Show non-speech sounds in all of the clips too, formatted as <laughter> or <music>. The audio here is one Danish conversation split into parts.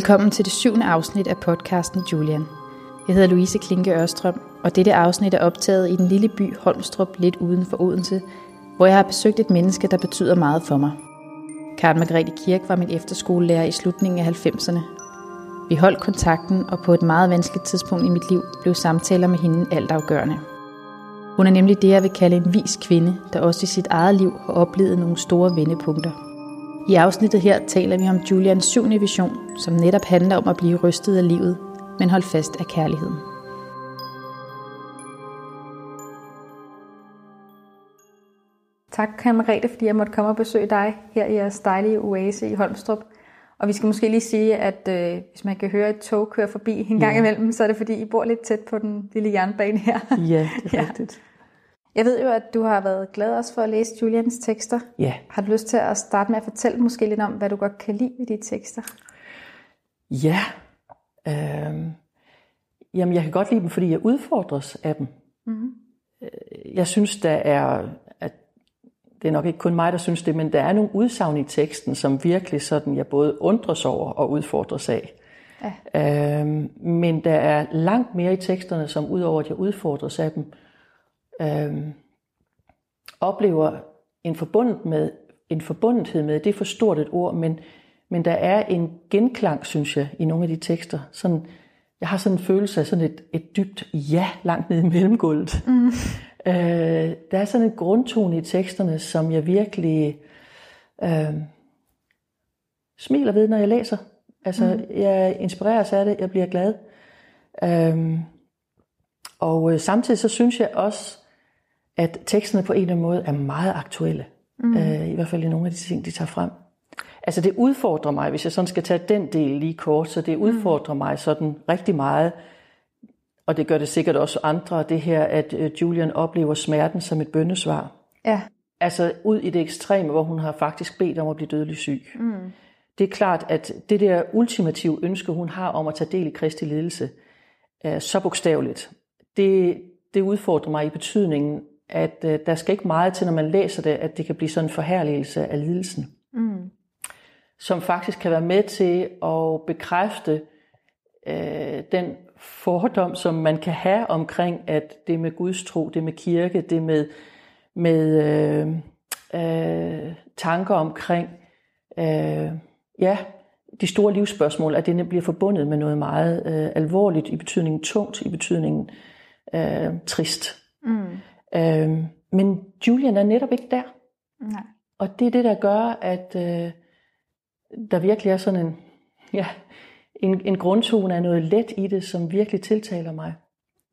Velkommen til det syvende afsnit af podcasten Julian. Jeg hedder Louise Klinke Ørstrøm, og dette afsnit er optaget i den lille by Holmstrup lidt uden for Odense, hvor jeg har besøgt et menneske, der betyder meget for mig. Karen Margrethe Kirk var min efterskolelærer i slutningen af 90'erne. Vi holdt kontakten, og på et meget vanskeligt tidspunkt i mit liv blev samtaler med hende altafgørende. Hun er nemlig det, jeg vil kalde en vis kvinde, der også i sit eget liv har oplevet nogle store vendepunkter. I afsnittet her taler vi om Julians syvende vision, som netop handler om at blive rystet af livet, men holdt fast af kærligheden. Tak, Karen Margrethe, fordi jeg måtte komme og besøge dig her i jeres dejlige oase i Holmstrup. Og vi skal måske lige sige, at øh, hvis man kan høre et tog køre forbi en gang ja. imellem, så er det fordi, I bor lidt tæt på den lille jernbane her. Ja, det er <laughs> ja. rigtigt. Jeg ved jo, at du har været glad også for at læse Julians tekster. Ja. Har du lyst til at starte med at fortælle måske lidt om, hvad du godt kan lide ved de tekster? Ja. Øh, jamen, jeg kan godt lide dem, fordi jeg udfordres af dem. Mm-hmm. Jeg synes, der er, at det er nok ikke kun mig, der synes det, men der er nogle udsagn i teksten, som virkelig sådan, jeg både undres over og udfordres af. Ja. Øhm, men der er langt mere i teksterne, som udover at jeg udfordres af dem, øhm, oplever en, forbundet med, en forbundethed med, det er for stort et ord, men, men der er en genklang, synes jeg, i nogle af de tekster. Sådan, jeg har sådan en følelse af sådan et, et dybt ja langt nede i mellemgulvet. Mm. <laughs> Øh, der er sådan en grundtone i teksterne, som jeg virkelig øh, smiler ved, når jeg læser. Altså, mm. jeg inspireres af det, jeg bliver glad. Øh, og øh, samtidig så synes jeg også, at teksterne på en eller anden måde er meget aktuelle. Mm. Øh, I hvert fald i nogle af de ting, de tager frem. Altså det udfordrer mig, hvis jeg sådan skal tage den del lige kort, så det udfordrer mm. mig sådan rigtig meget, og det gør det sikkert også andre, det her, at øh, Julian oplever smerten som et bøndesvar. Ja. Altså ud i det ekstreme, hvor hun har faktisk bedt om at blive dødelig syg. Mm. Det er klart, at det der ultimative ønske, hun har om at tage del i Kristi lidelse, er så bogstaveligt. Det, det udfordrer mig i betydningen, at uh, der skal ikke meget til, når man læser det, at det kan blive sådan en forherligelse af lidelsen. Mm. Som faktisk kan være med til at bekræfte uh, den fordom, som man kan have omkring, at det med Guds tro, det med kirke, det med, med øh, øh, tanker omkring, øh, ja, de store livsspørgsmål, at det bliver forbundet med noget meget øh, alvorligt, i betydningen tungt, i betydningen øh, trist. Mm. Øh, men Julian er netop ikke der. Nej. Og det er det, der gør, at øh, der virkelig er sådan en, <laughs> ja, en, en grundtone af noget let i det, som virkelig tiltaler mig.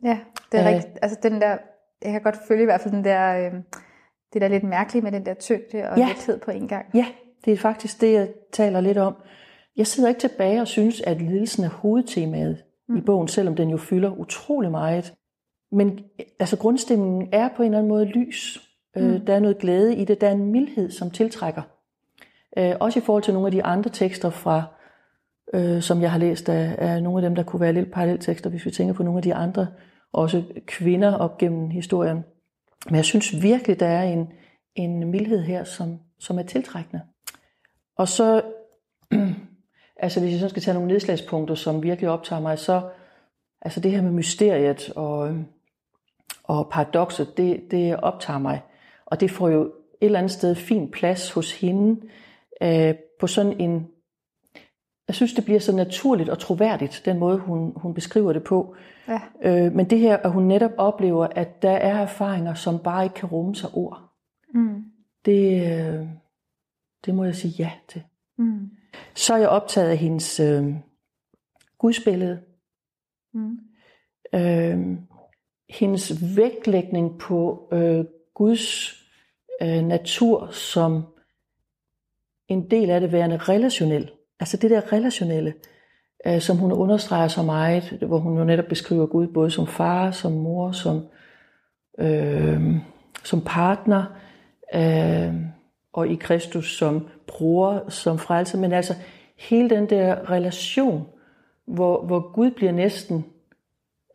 Ja, det er Æh, rigtigt. Altså den der, jeg kan godt følge i hvert fald den der, øh, det der lidt mærkelige med den der tyngde og ja, lethed på en gang. Ja, det er faktisk det, jeg taler lidt om. Jeg sidder ikke tilbage og synes, at lidelsen er hovedtemaet mm. i bogen, selvom den jo fylder utrolig meget. Men altså grundstemningen er på en eller anden måde lys. Øh, mm. Øh, der er noget glæde i det. Der er en mildhed, som tiltrækker. Øh, også i forhold til nogle af de andre tekster fra øh, som jeg har læst af, af nogle af dem, der kunne være lidt paralleltekster, hvis vi tænker på nogle af de andre, også kvinder op gennem historien. Men jeg synes virkelig, der er en, en mildhed her, som, som er tiltrækkende. Og så, <clears throat> altså hvis jeg så skal tage nogle nedslagspunkter, som virkelig optager mig, så altså det her med mysteriet og, og paradokset, det, det optager mig. Og det får jo et eller andet sted fin plads hos hende øh, på sådan en jeg synes, det bliver så naturligt og troværdigt, den måde, hun, hun beskriver det på. Ja. Øh, men det her, at hun netop oplever, at der er erfaringer, som bare ikke kan rumme sig ord. Mm. Det, øh, det må jeg sige ja til. Mm. Så er jeg optaget af hendes øh, gudsbillede. Mm. Øh, hendes vægtlægning på øh, Guds øh, natur som en del af det værende relationel. Altså det der relationelle, øh, som hun understreger så meget, hvor hun jo netop beskriver Gud både som far, som mor, som, øh, som partner, øh, og i Kristus som bror, som frelser, men altså hele den der relation, hvor, hvor Gud bliver næsten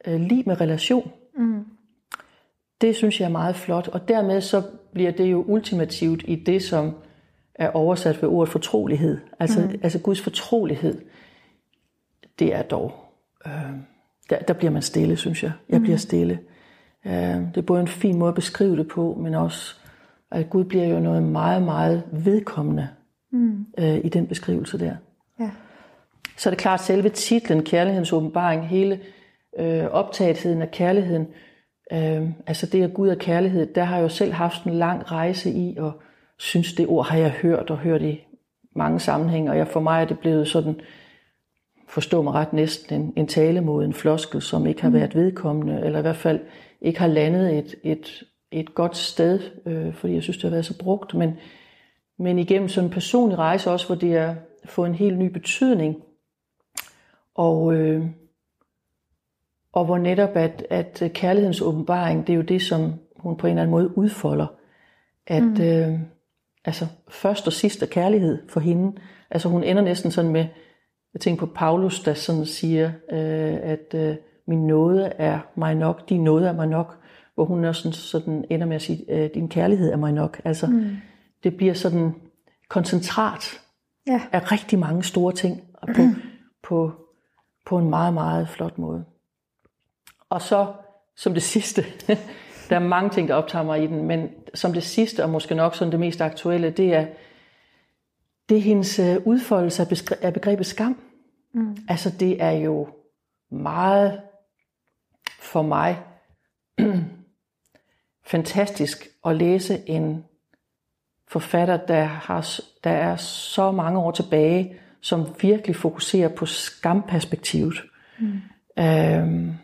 øh, lige med relation. Mm. Det synes jeg er meget flot, og dermed så bliver det jo ultimativt i det, som er oversat ved ordet fortrolighed. Altså, mm. altså Guds fortrolighed. det er dog, øh, der, der bliver man stille, synes jeg. Jeg bliver stille. Øh, det er både en fin måde at beskrive det på, men også, at Gud bliver jo noget meget, meget vedkommende mm. øh, i den beskrivelse der. Ja. Så er det klart, at selve titlen, Kærlighedens åbenbaring, hele øh, optagetheden af kærligheden, øh, altså det at Gud er kærlighed, der har jeg jo selv haft en lang rejse i, og synes det ord har jeg hørt og hørt i mange sammenhænge, og jeg, for mig er det blevet sådan, forstå mig ret, næsten en, en talemåde, en floskel, som ikke har mm. været vedkommende, eller i hvert fald ikke har landet et, et, et godt sted, øh, fordi jeg synes, det har været så brugt, men, men igennem sådan en personlig rejse også, hvor det er fået en helt ny betydning, og, øh, og hvor netop, at, at kærlighedens åbenbaring, det er jo det, som hun på en eller anden måde udfolder, at mm. øh, altså først og sidst er kærlighed for hende, altså hun ender næsten sådan med, jeg tænker på Paulus, der sådan siger, øh, at øh, min nåde er mig nok, din nåde er mig nok, hvor hun også sådan, sådan ender med at sige, øh, din kærlighed er mig nok. Altså, mm. det bliver sådan koncentrat ja. af rigtig mange store ting på, mm. på, på en meget, meget flot måde. Og så som det sidste, <laughs> der er mange ting, der optager mig i den, men som det sidste, og måske nok sådan det mest aktuelle, det er, det er hendes øh, udfoldelse af begrebet skam. Mm. Altså det er jo meget for mig <clears throat> fantastisk at læse en forfatter, der, har, der er så mange år tilbage, som virkelig fokuserer på skamperspektivet. Mm. Øhm,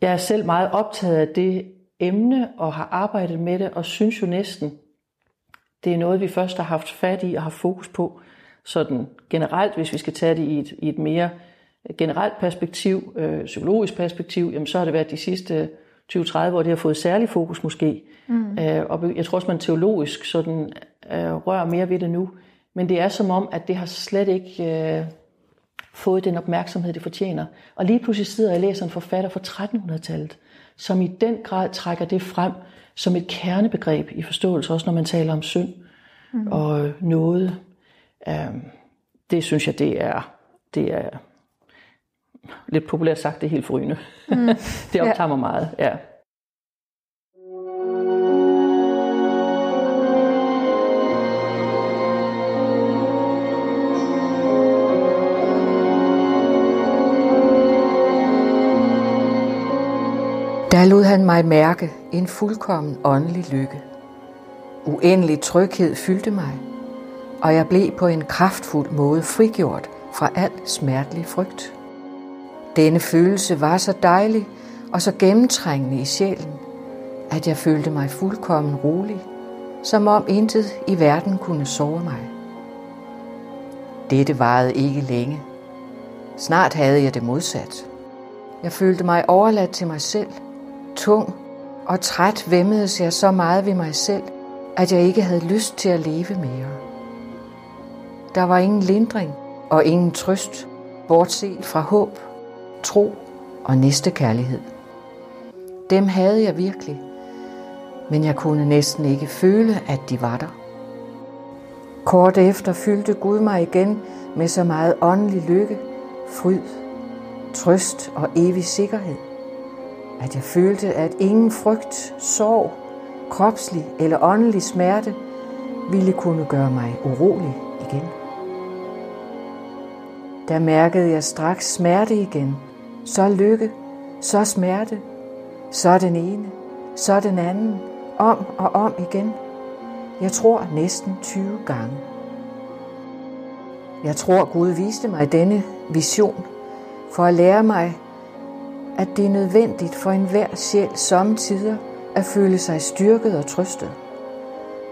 jeg er selv meget optaget af det emne og har arbejdet med det, og synes jo næsten, det er noget, vi først har haft fat i og har fokus på sådan generelt, hvis vi skal tage det i et, i et mere generelt perspektiv, øh, psykologisk perspektiv, jamen så har det været de sidste 20-30 år, det har fået særlig fokus måske. Mm. Øh, og jeg tror også, man teologisk sådan, øh, rører mere ved det nu. Men det er som om, at det har slet ikke øh, fået den opmærksomhed, det fortjener. Og lige pludselig sidder jeg og læser en forfatter fra 1300-tallet, som i den grad trækker det frem som et kernebegreb i forståelse, også når man taler om synd mm. og noget. Øh, det synes jeg, det er, det er lidt populært sagt, det er helt forrygende. Mm. <laughs> det optager ja. mig meget, ja. Mig mærke en fuldkommen åndelig lykke. Uendelig tryghed fyldte mig, og jeg blev på en kraftfuld måde frigjort fra al smertelig frygt. Denne følelse var så dejlig og så gennemtrængende i sjælen, at jeg følte mig fuldkommen rolig, som om intet i verden kunne sove mig. Dette varede ikke længe. Snart havde jeg det modsat. Jeg følte mig overladt til mig selv, tung og træt vemmedes jeg så meget ved mig selv, at jeg ikke havde lyst til at leve mere. Der var ingen lindring og ingen trøst, bortset fra håb tro og næste kærlighed. Dem havde jeg virkelig, men jeg kunne næsten ikke føle, at de var der. Kort efter fyldte Gud mig igen med så meget åndelig lykke, fryd, trøst og evig sikkerhed, at jeg følte, at ingen frygt, sorg, kropslig eller åndelig smerte ville kunne gøre mig urolig igen. Der mærkede jeg straks smerte igen, så lykke, så smerte, så den ene, så den anden, om og om igen. Jeg tror næsten 20 gange. Jeg tror, Gud viste mig denne vision for at lære mig, at det er nødvendigt for enhver sjæl samtidig at føle sig styrket og trøstet,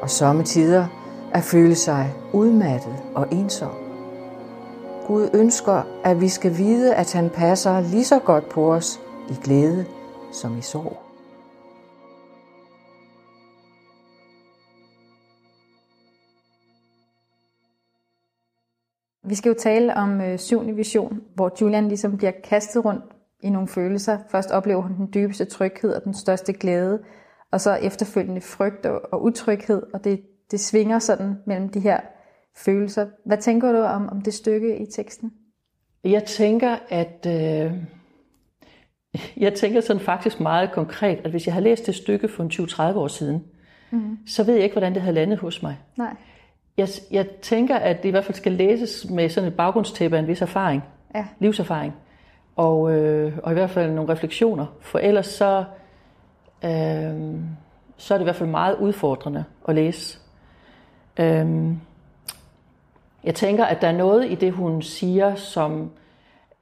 og samtidig at føle sig udmattet og ensom. Gud ønsker, at vi skal vide, at han passer lige så godt på os i glæde som i sorg. Vi skal jo tale om øh, syvende vision, hvor Julian ligesom bliver kastet rundt i nogle følelser. Først oplever hun den dybeste tryghed og den største glæde, og så efterfølgende frygt og, og utryghed, og det, det svinger sådan mellem de her følelser. Hvad tænker du om, om det stykke i teksten? Jeg tænker, at øh, jeg tænker sådan faktisk meget konkret, at hvis jeg havde læst det stykke for 20-30 år siden, mm. så ved jeg ikke, hvordan det havde landet hos mig. Nej. Jeg, jeg tænker, at det i hvert fald skal læses med sådan et baggrundstæppe af en vis erfaring, Ja. livserfaring, og, øh, og i hvert fald nogle refleksioner. For ellers så, øh, så er det i hvert fald meget udfordrende at læse. Øh, jeg tænker, at der er noget i det, hun siger, som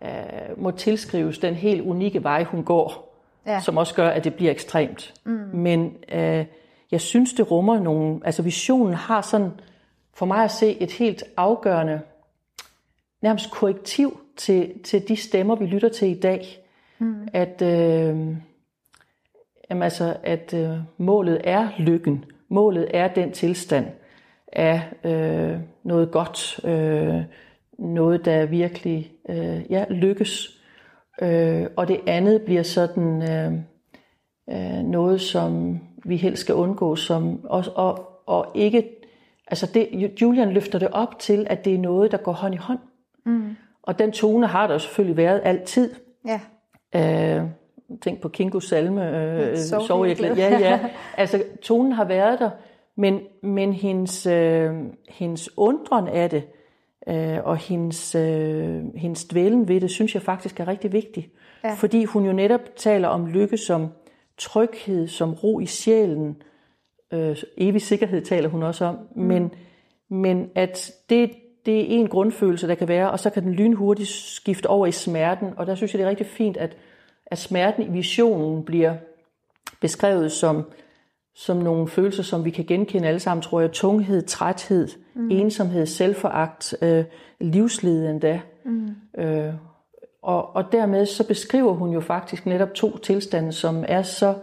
øh, må tilskrives den helt unikke vej, hun går, Ja. som også gør, at det bliver ekstremt. Mm. Men øh, jeg synes, det rummer nogle... Altså visionen har sådan, for mig at se, et helt afgørende, nærmest korrektiv til, til de stemmer, vi lytter til i dag. Mm. At, øh, jamen altså, at øh, målet er lykken. Målet er den tilstand af øh, noget godt. Øh, noget, der virkelig øh, ja, lykkes. Øh, og det andet bliver sådan øh, øh, noget, som vi helst skal undgå, som og, og, og ikke, altså det, Julian løfter det op til, at det er noget, der går hånd i hånd. Mm. Og den tone har der jo selvfølgelig været altid. Ja. Øh, tænk på Kingos salme, øh, Sov jeg i glæde. Ja, ja. <laughs> Altså, tonen har været der, men, men hendes, øh, hendes undren af det, øh, og hendes, øh, hendes dvælen ved det, synes jeg faktisk er rigtig vigtig. Ja. Fordi hun jo netop taler om lykke som tryghed, som ro i sjælen. Øh, evig sikkerhed taler hun også om. Mm. Men, men at det, det er en grundfølelse, der kan være, og så kan den lynhurtigt skifte over i smerten. Og der synes jeg, det er rigtig fint, at, at smerten i visionen bliver beskrevet som, som nogle følelser, som vi kan genkende alle sammen, tror jeg. Tunghed, træthed, mm. ensomhed, selvforagt, øh, livslede endda. Mm. Øh, og, og dermed så beskriver hun jo faktisk netop to tilstande, som er så,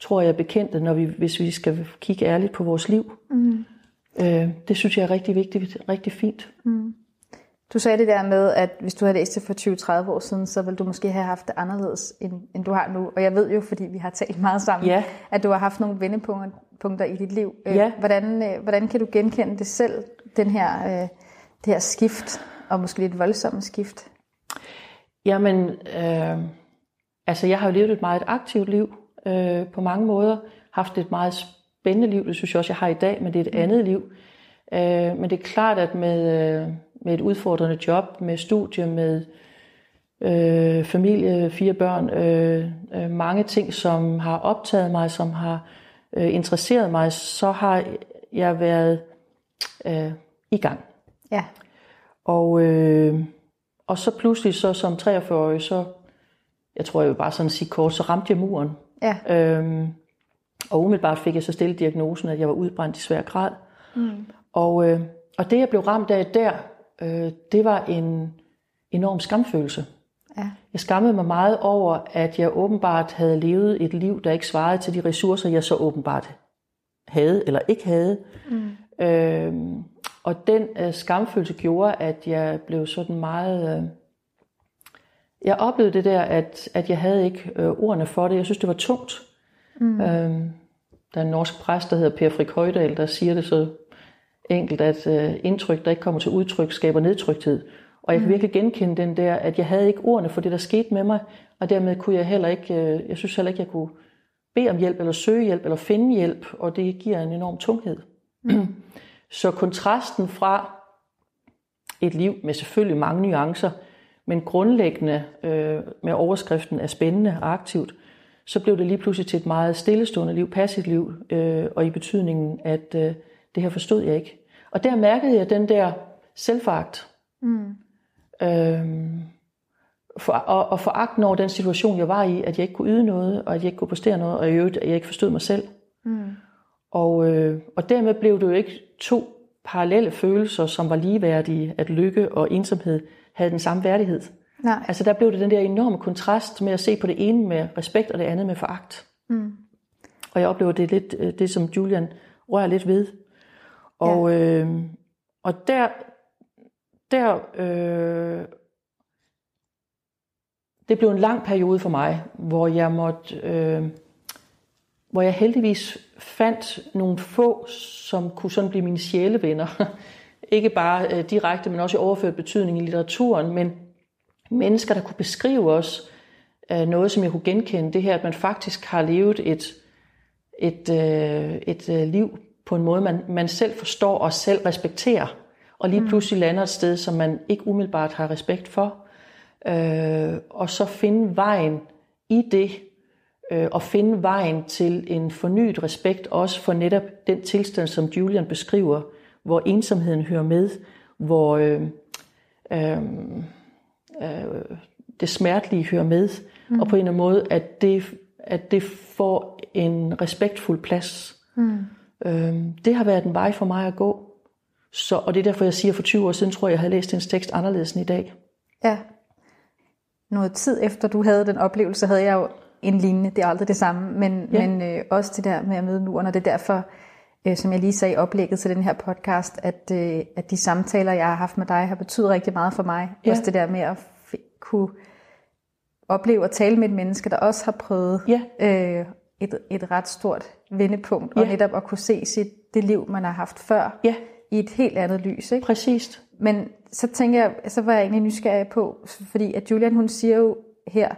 tror jeg, bekendte, når vi, hvis vi skal kigge ærligt på vores liv. Mm. Øh, det synes jeg er rigtig vigtigt, rigtig fint. Du sagde det der med, at hvis du havde læst det for 20-30 år siden, så ville du måske have haft det anderledes, end, end du har nu. Og jeg ved jo, fordi vi har talt meget sammen, Ja. at du har haft nogle vendepunkter punkter i dit liv. Øh, Ja. Hvordan, øh, hvordan kan du genkende det selv, den her, øh, det her skift, og måske lidt voldsomme skift? Jamen, øh, altså jeg har jo levet et meget aktivt liv øh, på mange måder. Haft et meget spændende liv, det synes jeg også, jeg har i dag, men det er et andet liv. Øh, men det er klart, at med, øh, med et udfordrende job, med studie, med øh, familie, fire børn, øh, øh, mange ting, som har optaget mig, som har øh, interesseret mig, så har jeg været øh, i gang. Ja, Og, øh, og så pludselig, så som 43-årig, så, jeg tror, jeg vil bare sådan sige kort, så ramte jeg muren. ja, Øhm, og umiddelbart fik jeg så stillet diagnosen, at jeg var udbrændt i svær grad. Mm. Og, øh, og det, jeg blev ramt af der, øh, det var en enorm skamfølelse. ja, Jeg skammede mig meget over, at jeg åbenbart havde levet et liv, der ikke svarede til de ressourcer, jeg så åbenbart havde eller ikke havde. Mm. Øhm, og den øh, skamfølelse gjorde, at jeg blev sådan meget... Øh, jeg oplevede det der, at, at jeg havde ikke øh, ordene for det. Jeg synes, det var tungt. Mm. Øhm, der er en norsk præst, der hedder Per Frik Højdal, der siger det så enkelt, at øh, indtryk, der ikke kommer til udtryk, skaber nedtrykthed. Og jeg kan virkelig genkende den der, at jeg havde ikke ordene for det, der skete med mig, og dermed kunne jeg heller ikke, øh, jeg synes heller ikke, jeg kunne bede om hjælp, eller søge hjælp, eller finde hjælp, og det giver en enorm tunghed. Mm. <clears throat> så kontrasten fra et liv med selvfølgelig mange nuancer, men grundlæggende øh, med overskriften er spændende og aktivt, så blev det lige pludselig til et meget stillestående liv, passivt liv, øh, og i betydningen, at øh, det her forstod jeg ikke. Og der mærkede jeg den der selvforagt. Mm. Øhm, for, og, og foragten over den situation, jeg var i, at jeg ikke kunne yde noget, og at jeg ikke kunne præstere noget, og i øvrigt, at jeg ikke forstod mig selv. Mm. Og, øh, og dermed blev det jo ikke to parallelle følelser, som var ligeværdige, at lykke og ensomhed havde den samme værdighed. Nej, Altså der blev det den der enorme kontrast med at se på det ene med respekt, og det andet med foragt. Mm. Og jeg oplever, det er lidt øh, det, som Julian rører lidt ved. Og, ja. øh, og der, der øh, det blev en lang periode for mig, hvor jeg måtte, øh, hvor jeg heldigvis fandt nogle få, som kunne sådan blive mine sjælevenner. <laughs> Ikke bare øh, direkte, men også i overført betydning i litteraturen, men mennesker, der kunne beskrive os øh, noget, som jeg kunne genkende. Det her, at man faktisk har levet et, et, øh, et øh, liv på en måde, man, man selv forstår og selv respekterer. Og lige pludselig lander et sted, som man ikke umiddelbart har respekt for. Øh, og så finde vejen i det, øh, og finde vejen til en fornyet respekt, også for netop den tilstand, som Julian beskriver, hvor ensomheden hører med, hvor øh, øh, øh, det smertelige hører med, mm. og på en eller anden måde, at det, at det får en respektfuld plads. Mm. Øh, det har været en vej for mig at gå. Så, og det er derfor, jeg siger, at for 20 år siden tror jeg, jeg havde læst hendes tekst anderledes end i dag. Ja. Noget tid efter du havde den oplevelse, havde jeg jo en lignende. Det er aldrig det samme, men, ja. men øh, også det der med at møde muren, og det er derfor, øh, som jeg lige sagde i oplægget til den her podcast, at, øh, at de samtaler, jeg har haft med dig, har betydet rigtig meget for mig. Ja. Også det der med at f- kunne opleve at tale med et menneske, der også har prøvet ja. øh, et, et ret stort vendepunkt, ja. og netop at kunne se sit, det liv, man har haft før, ja. i et helt andet lys. Ikke? Præcis. Men så tænker jeg, så var jeg egentlig nysgerrig på, fordi at Julian, hun siger jo her,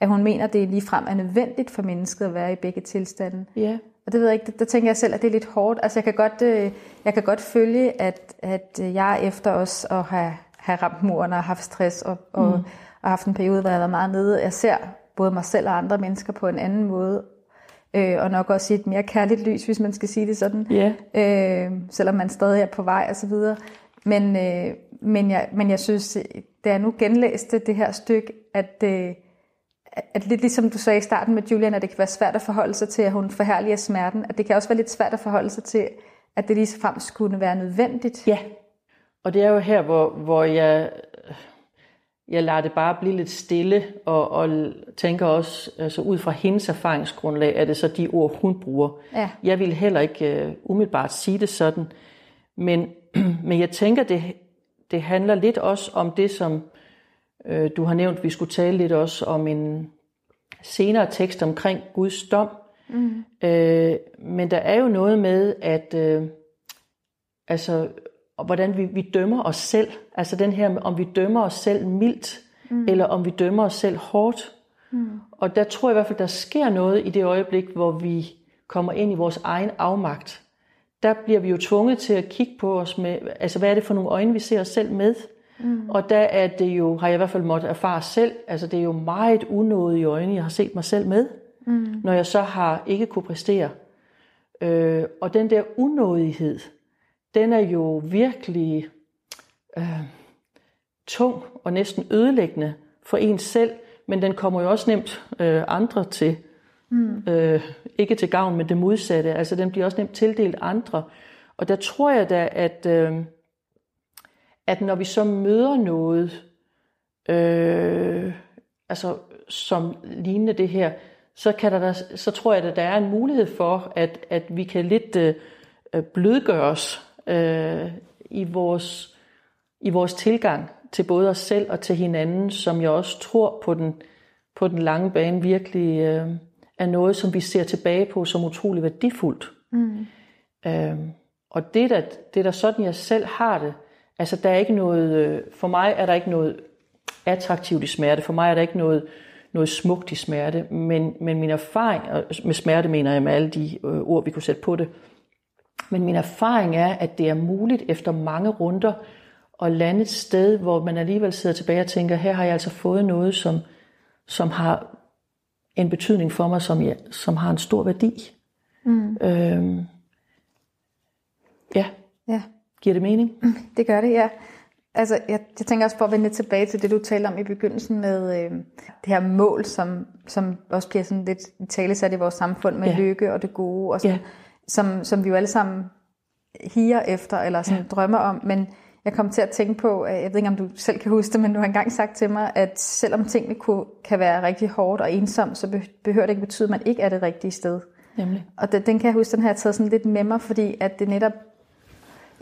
at hun mener, det ligefrem er nødvendigt for mennesket at være i begge tilstande. Ja. Og det ved jeg ikke, der tænker jeg selv, at det er lidt hårdt. Altså jeg kan godt, øh, jeg kan godt følge, at, at jeg efter os at have, have ramt muren og haft stress og, og, mm. og haft en periode, hvor jeg har været meget nede. Jeg ser både mig selv og andre mennesker på en anden måde. Øh, og nok også i et mere kærligt lys, hvis man skal sige det sådan. Yeah. Øh, selvom man stadig er på vej og så videre. Men, øh, men, jeg, men jeg synes, da jeg nu genlæste det her stykke, at, øh, at lidt ligesom du sagde i starten med Julian, at det kan være svært at forholde sig til, at hun forhærliger smerten, at det kan også være lidt svært at forholde sig til, at det lige så frem skulle være nødvendigt. Ja, og det er jo her, hvor, hvor jeg, jeg lader det bare blive lidt stille, og, og tænker også, altså ud fra hendes erfaringsgrundlag, er det så de ord, hun bruger. Ja. Jeg vil heller ikke uh, umiddelbart sige det sådan, men, <clears throat> men jeg tænker, det, det handler lidt også om det, som du har nævnt, at vi skulle tale lidt også om en senere tekst omkring Guds dom. Mm. Øh, men der er jo noget med, at øh, altså, hvordan vi, vi dømmer os selv. Altså den her, om vi dømmer os selv mildt, mm. eller om vi dømmer os selv hårdt. Mm. Og der tror jeg i hvert fald, der sker noget i det øjeblik, hvor vi kommer ind i vores egen afmagt. Der bliver vi jo tvunget til at kigge på os med, altså hvad er det for nogle øjne, vi ser os selv med? Mm. Og der er det jo, har jeg i hvert fald måttet erfare selv, altså det er jo meget unådet i øjnene, jeg har set mig selv med, mm. når jeg så har ikke kunne præstere. Øh, og den der unådighed, den er jo virkelig øh, tung og næsten ødelæggende for en selv, men den kommer jo også nemt øh, andre til. Mm. Øh, ikke til gavn, men det modsatte. Altså den bliver også nemt tildelt andre. Og der tror jeg da, at... Øh, at når vi så møder noget, øh, altså som lignende det her, så, kan der, så tror jeg, at der er en mulighed for, at, at vi kan lidt øh, blødgøre os øh, i, vores, i vores tilgang til både os selv og til hinanden, som jeg også tror på den, på den lange bane virkelig øh, er noget, som vi ser tilbage på som utrolig værdifuldt. Mm. Øh, og det er, da, det er da sådan, jeg selv har det. Altså, der er ikke noget, øh, for mig er der ikke noget attraktivt i smerte. For mig er der ikke noget, noget smukt i smerte. Men, men min erfaring, og med smerte mener jeg med alle de øh, ord, vi kunne sætte på det, men min erfaring er, at det er muligt efter mange runder at lande et sted, hvor man alligevel sidder tilbage og tænker, her har jeg altså fået noget, som, som har en betydning for mig, som, jeg, som har en stor værdi. Mm. Øhm, ja. Ja. Giver det mening? Det gør det, ja. Altså, jeg, jeg tænker også på at vende tilbage til det, du talte om i begyndelsen med øh, det her mål, som, som også bliver sådan lidt talesat i vores samfund med ja. lykke og det gode, og sådan, ja. som, som vi jo alle sammen higer efter, eller sådan ja. drømmer om. Men jeg kom til at tænke på, jeg ved ikke om du selv kan huske det, men du har engang sagt til mig, at selvom tingene kunne, kan være rigtig hårdt og ensomt, så behøver det ikke betyde, at man ikke er det rigtige sted. Nemlig. Og det, den kan jeg huske, den har jeg taget sådan lidt med mig, fordi at det netop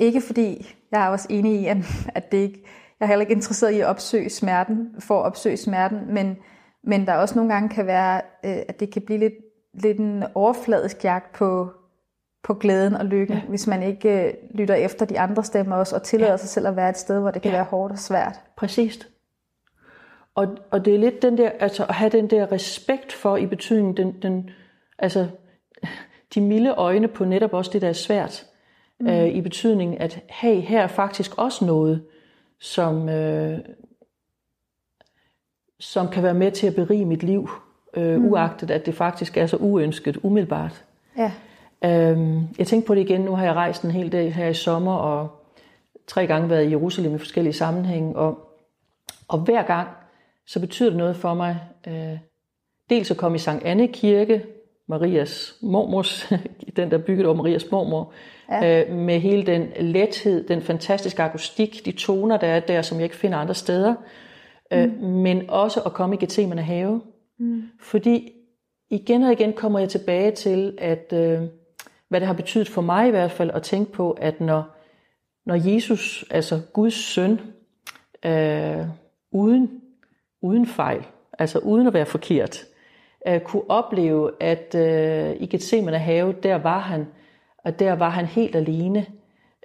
ikke fordi, jeg er også enig i, at det ikke, jeg er heller ikke interesseret i at opsøge smerten, for at opsøge smerten, men, men der også nogle gange kan være, øh, at det kan blive lidt, lidt en overfladisk jagt på, på glæden og lykken, ja. hvis man ikke øh, lytter efter de andre stemmer også, og tillader ja. sig selv at være et sted, hvor det kan ja. være hårdt og svært. Præcis. og, og det er lidt den der, altså at have den der respekt for i betydning, den, den, altså de milde øjne på netop også det, der er svært. Mm. Øh, I betydning, at hey, her er faktisk også noget, som, øh, som kan være med til at berige mit liv, øh, mm. uagtet at det faktisk er så uønsket umiddelbart. Ja. Øhm, jeg tænkte på det igen, nu har jeg rejst en hel dag her i sommer, og tre gange været i Jerusalem i forskellige sammenhænge, og, og hver gang, så betyder det noget for mig, øh, dels at komme i Sankt Anne Kirke, Marias mormors, <laughs> den der er bygget over Marias mormor, ja. øh, med hele den lethed, den fantastiske akustik, de toner, der er der, som jeg ikke finder andre steder, øh, mm. men også at komme i Gethsemane have. Mm. Fordi igen og igen kommer jeg tilbage til, at øh, hvad det har betydet for mig i hvert fald, at tænke på, at når, når Jesus, altså Guds søn, øh, uden, uden fejl, altså uden at være forkert, øh, kunne opleve, at øh, i Gethsemane have, der var han, og der var han helt alene,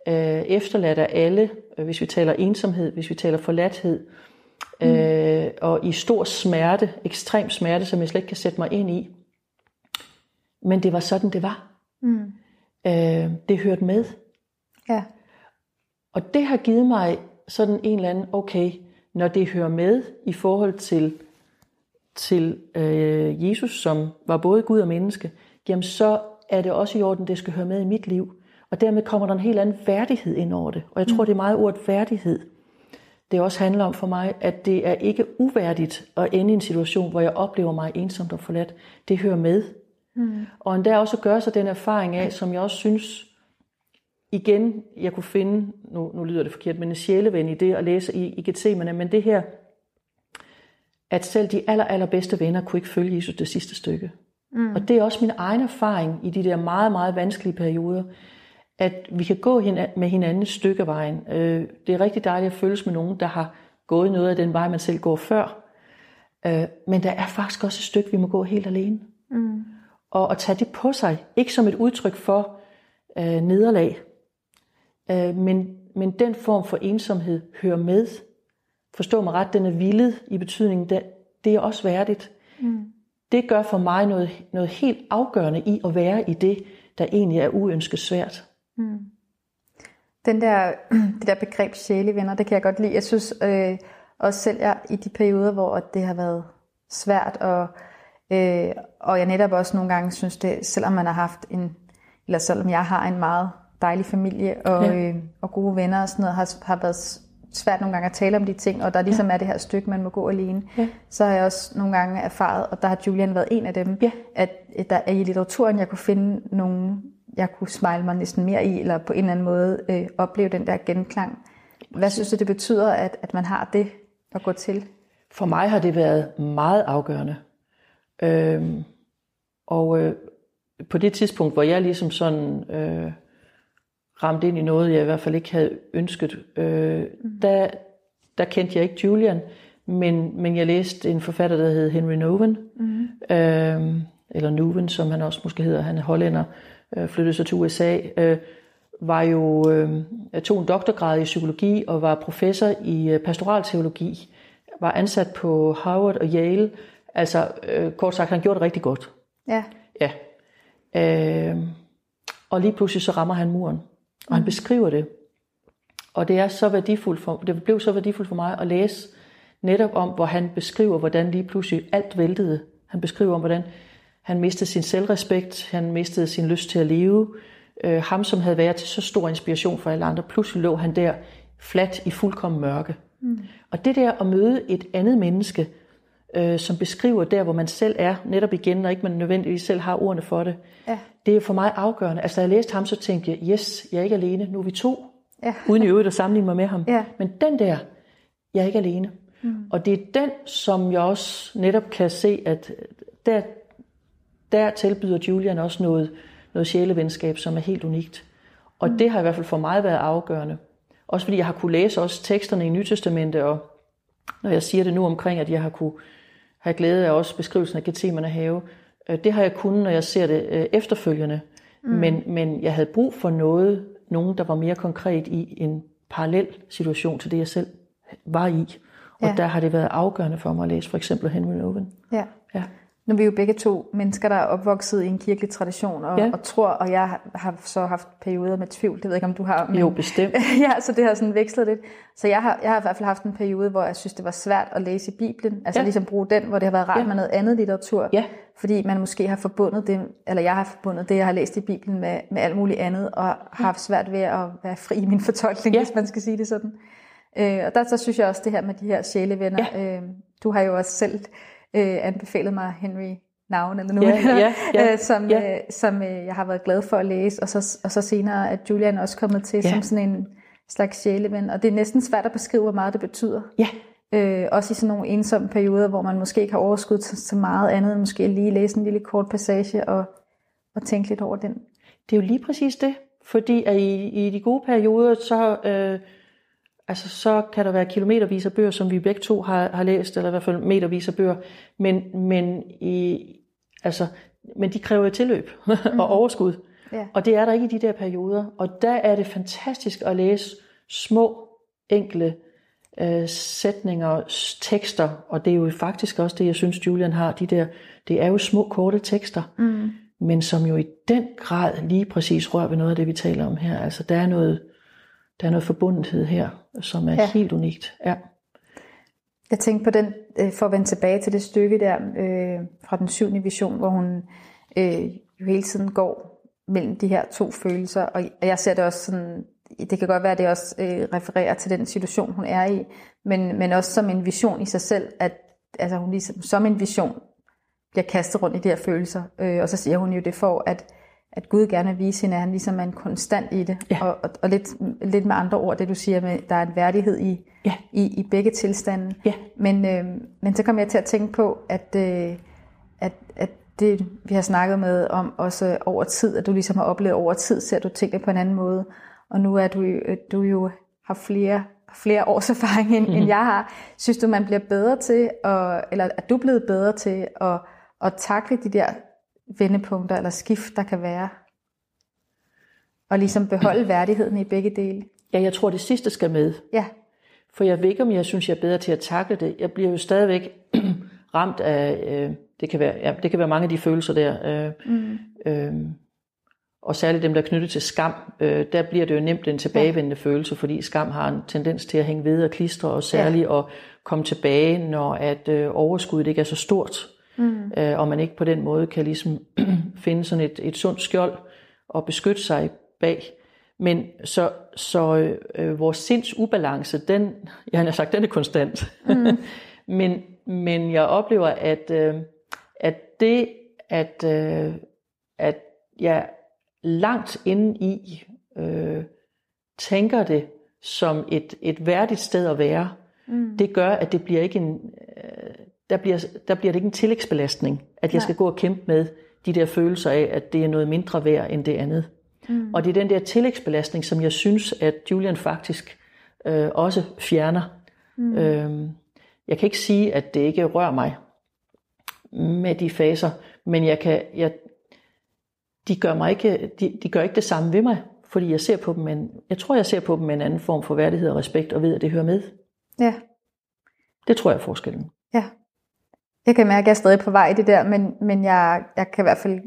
øh, efterladt af alle, øh, hvis vi taler ensomhed, hvis vi taler forladthed, mm. øh, og i stor smerte, ekstrem smerte, som jeg slet ikke kan sætte mig ind i. Men det var sådan, det var. Mm. Øh, det hørte med. Ja. Og det har givet mig sådan en eller anden, okay, når det hører med i forhold til, til øh, Jesus, som var både Gud og menneske, jamen så er det også i orden, det skal høre med i mit liv. Og dermed kommer der en helt anden værdighed ind over det. Og jeg tror, mm. det er meget ordet værdighed. Det også handler om for mig, at det er ikke uværdigt at ende i en situation, hvor jeg oplever mig ensomt og forladt. Det hører med. Mm. Og endda også at gøre sig den erfaring af, som jeg også synes, igen, jeg kunne finde, nu, nu lyder det forkert, men en sjæleven i det at læse i, i Gethsemane, men det her, at selv de aller, allerbedste venner kunne ikke følge Jesus det sidste stykke. Mm. Og det er også min egen erfaring i de der meget, meget vanskelige perioder, at vi kan gå med hinanden et stykke vejen. Øh, det er rigtig dejligt at følges med nogen, der har gået noget af den vej, man selv går før. Øh, men der er faktisk også et stykke, vi må gå helt alene. Mm. Og at tage det på sig, ikke som et udtryk for øh, nederlag, øh, men, men den form for ensomhed hører med. Forstå mig ret, den er vildet i betydningen, det, det er også værdigt. Mm. Det gør for mig noget, noget helt afgørende i at være i det, der egentlig er uønsket svært. Mm. Den der, <clears throat> det der begreb sjælevenner, det kan jeg godt lide. Jeg synes øh, også selv, jeg i de perioder, hvor det har været svært, og, øh, og jeg netop også nogle gange synes det, selvom man har haft en, eller selvom jeg har en meget dejlig familie og, ja. øh, og gode venner og sådan noget, har, har været svært nogle gange at tale om de ting, og der ligesom ja. er det her stykke, man må gå alene, ja. så har jeg også nogle gange erfaret, og der har Julian været en af dem, ja. at der er i litteraturen, jeg kunne finde nogle, jeg kunne smile mig næsten mere i, eller på en eller anden måde øh, opleve den der genklang. Hvad synes du, det betyder, at, at man har det at gå til? For mig har det været meget afgørende. Øhm, og øh, på det tidspunkt, hvor jeg ligesom sådan... Øh, ramt ind i noget, jeg i hvert fald ikke havde ønsket. Øh, mm. der, der kendte jeg ikke Julian, men, men jeg læste en forfatter, der hed Henry Noven, mm. øh, eller Noven, som han også måske hedder, han er hollænder, øh, flyttede sig til USA, øh, var jo, øh, tog en doktorgrad i psykologi og var professor i øh, pastoralteologi, var ansat på Harvard og Yale, altså øh, kort sagt, han gjorde det rigtig godt. Ja. Ja. Øh, og lige pludselig så rammer han muren. Og han beskriver det. Og det er så værdifuldt for, det blev så værdifuldt for mig at læse netop om, hvor han beskriver, hvordan lige pludselig alt væltede. Han beskriver om, hvordan han mistede sin selvrespekt, han mistede sin lyst til at leve. Øh, ham, som havde været til så stor inspiration for alle andre, pludselig lå han der fladt i fuldkommen mørke. Mm. Og det der at møde et andet menneske, øh, som beskriver der, hvor man selv er, netop igen, når ikke man nødvendigvis selv har ordene for det, ja. Det er for mig afgørende. Altså, da jeg læste ham, så tænkte jeg, yes, jeg er ikke alene, nu er vi to, ja. uden i øvrigt at sammenligne mig med ham. Ja. Men den der, jeg er ikke alene. Mm. Og det er den, som jeg også netop kan se, at der, der tilbyder Julian også noget, noget sjælevenskab, som er helt unikt. Og mm. det har i hvert fald for mig været afgørende. Også fordi jeg har kunne læse også teksterne i Nytestamentet, og når jeg siger det nu omkring, at jeg har kunne have glæde af også beskrivelsen af Gethsemane have. Øh, det har jeg kunnet, når jeg ser det øh, efterfølgende. Mm. Men, men jeg havde brug for noget, nogen, der var mere konkret i en parallel situation til det, jeg selv var i. Og Ja. der har det været afgørende for mig at læse for eksempel Henry Owen. Ja. Ja. Nu er vi jo begge to mennesker, der er opvokset i en kirkelig tradition, og, Ja. og tror, og jeg har- så haft perioder med tvivl, det ved jeg ikke, om du har. Men, Jo, bestemt. <laughs> ja, så det har sådan vekslet lidt. Så jeg har, jeg har i hvert fald haft en periode, hvor jeg synes, det var svært at læse i Bibelen. Altså Ja. ligesom bruge den, hvor det har været rart Ja. med noget andet litteratur. Ja. Fordi man måske har forbundet det, eller jeg har forbundet det, jeg har læst i Bibelen med, med alt muligt andet, og har haft svært ved at være fri i min fortolkning, ja. hvis man skal sige det sådan. Øh, og der så synes jeg også det her med de her sjælevenner. Ja. Øh, du har jo også selv øh, anbefalet mig Henry Navn, eller nu, <laughs> ja, ja, øh, som, ja. øh, som øh, jeg har været glad for at læse, og så, og så senere at Julian også kommet til Ja. som sådan en slags sjæleven, og det er næsten svært at beskrive, hvor meget det betyder. Ja, Øh, også i sådan nogle ensomme perioder, hvor man måske ikke har overskud til så meget andet, end måske lige læse en lille kort passage og, og tænke lidt over den. det er jo lige præcis det. Fordi at i, i de gode perioder, så, øh, altså, så kan der være kilometervis af bøger, som vi begge to har, har læst, eller i hvert fald metervis af bøger. Men, men, i, altså, men de kræver tilløb <laughs> og overskud. Ja. Og det er der ikke i de der perioder. Og der er det fantastisk at læse små, enkle øh, sætninger, tekster, og det er jo faktisk også det, jeg synes, Julian har, de der, det er jo små, korte tekster, Mm. men som jo i den grad lige præcis rører ved noget af det, vi taler om her. Altså, der er noget, der er noget forbundethed her, som er ja. Helt unikt. Ja. Jeg tænkte på den, øh, for at vende tilbage til det stykke der øh, fra den syvende vision, hvor hun øh, jo hele tiden går mellem de her to følelser, og og jeg ser det også sådan, det kan godt være, at det også øh, refererer til den situation, hun er i, men, men også som en vision i sig selv, at altså hun ligesom som en vision bliver kastet rundt i de her følelser, øh, og så siger hun jo det for, at at Gud gerne vil vise hende, at han ligesom er en konstant i det, Ja. og, og, og lidt, lidt med andre ord, det du siger med, der er en værdighed i, Ja. i, i begge tilstande. Ja. Men, øh, men så kom jeg til at tænke på, at, øh, at, at det, vi har snakket med om også over tid, at du ligesom har oplevet over tid, ser du tingene på en anden måde. Og nu er du, øh, du jo har flere, flere års <laughs> erfaring, end, mm-hmm. end jeg har. Synes du, man bliver bedre til, at, eller er du blevet bedre til at, at takle de der vendepunkter eller skift, der kan være? Og ligesom beholde værdigheden i begge dele? ja, jeg tror, det sidste skal med. Ja, For jeg ved ikke, om jeg synes, jeg er bedre til at takle det. Jeg bliver jo stadigvæk <clears throat> ramt af, øh, det, kan være, ja, det kan være mange af de følelser der. Øh, mm. øh, og særligt dem, der er knyttet til skam, øh, der bliver det jo nemt en tilbagevendende ja. følelse, fordi skam har en tendens til at hænge ved og klistre, og særligt ja. at komme tilbage, når at øh, overskuddet ikke er så stort, Mm. øh, og man ikke på den måde kan ligesom <clears throat> finde sådan et, et sundt skjold og beskytte sig bag. Men så, så øh, vores sinds ubalance, den, <laughs> jeg har sagt, den er konstant. Mm. <laughs> men, men jeg oplever, at, øh, at det, at, øh, at jeg langt inde i øh, tænker det som et, et værdigt sted at være, Mm. det gør, at det bliver ikke en, øh, der, bliver, der bliver det ikke en tillægsbelastning, at jeg Nej. skal gå og kæmpe med de der følelser af, at det er noget mindre værd end det andet. Mm. Og det er den der tillægsbelastning, som jeg synes, at Julian faktisk øh, også fjerner. Mm. Øhm, jeg kan ikke sige, at det ikke rører mig med de faser, men jeg kan, jeg, de, gør mig ikke, de, de gør ikke det samme ved mig, fordi jeg ser på dem, men jeg tror, jeg ser på dem med en anden form for værdighed og respekt, og ved, at det hører med. Ja. Det tror jeg er forskellen. Ja. Jeg kan mærke, at jeg er stadig på vej i det der, men, men jeg, jeg kan i hvert fald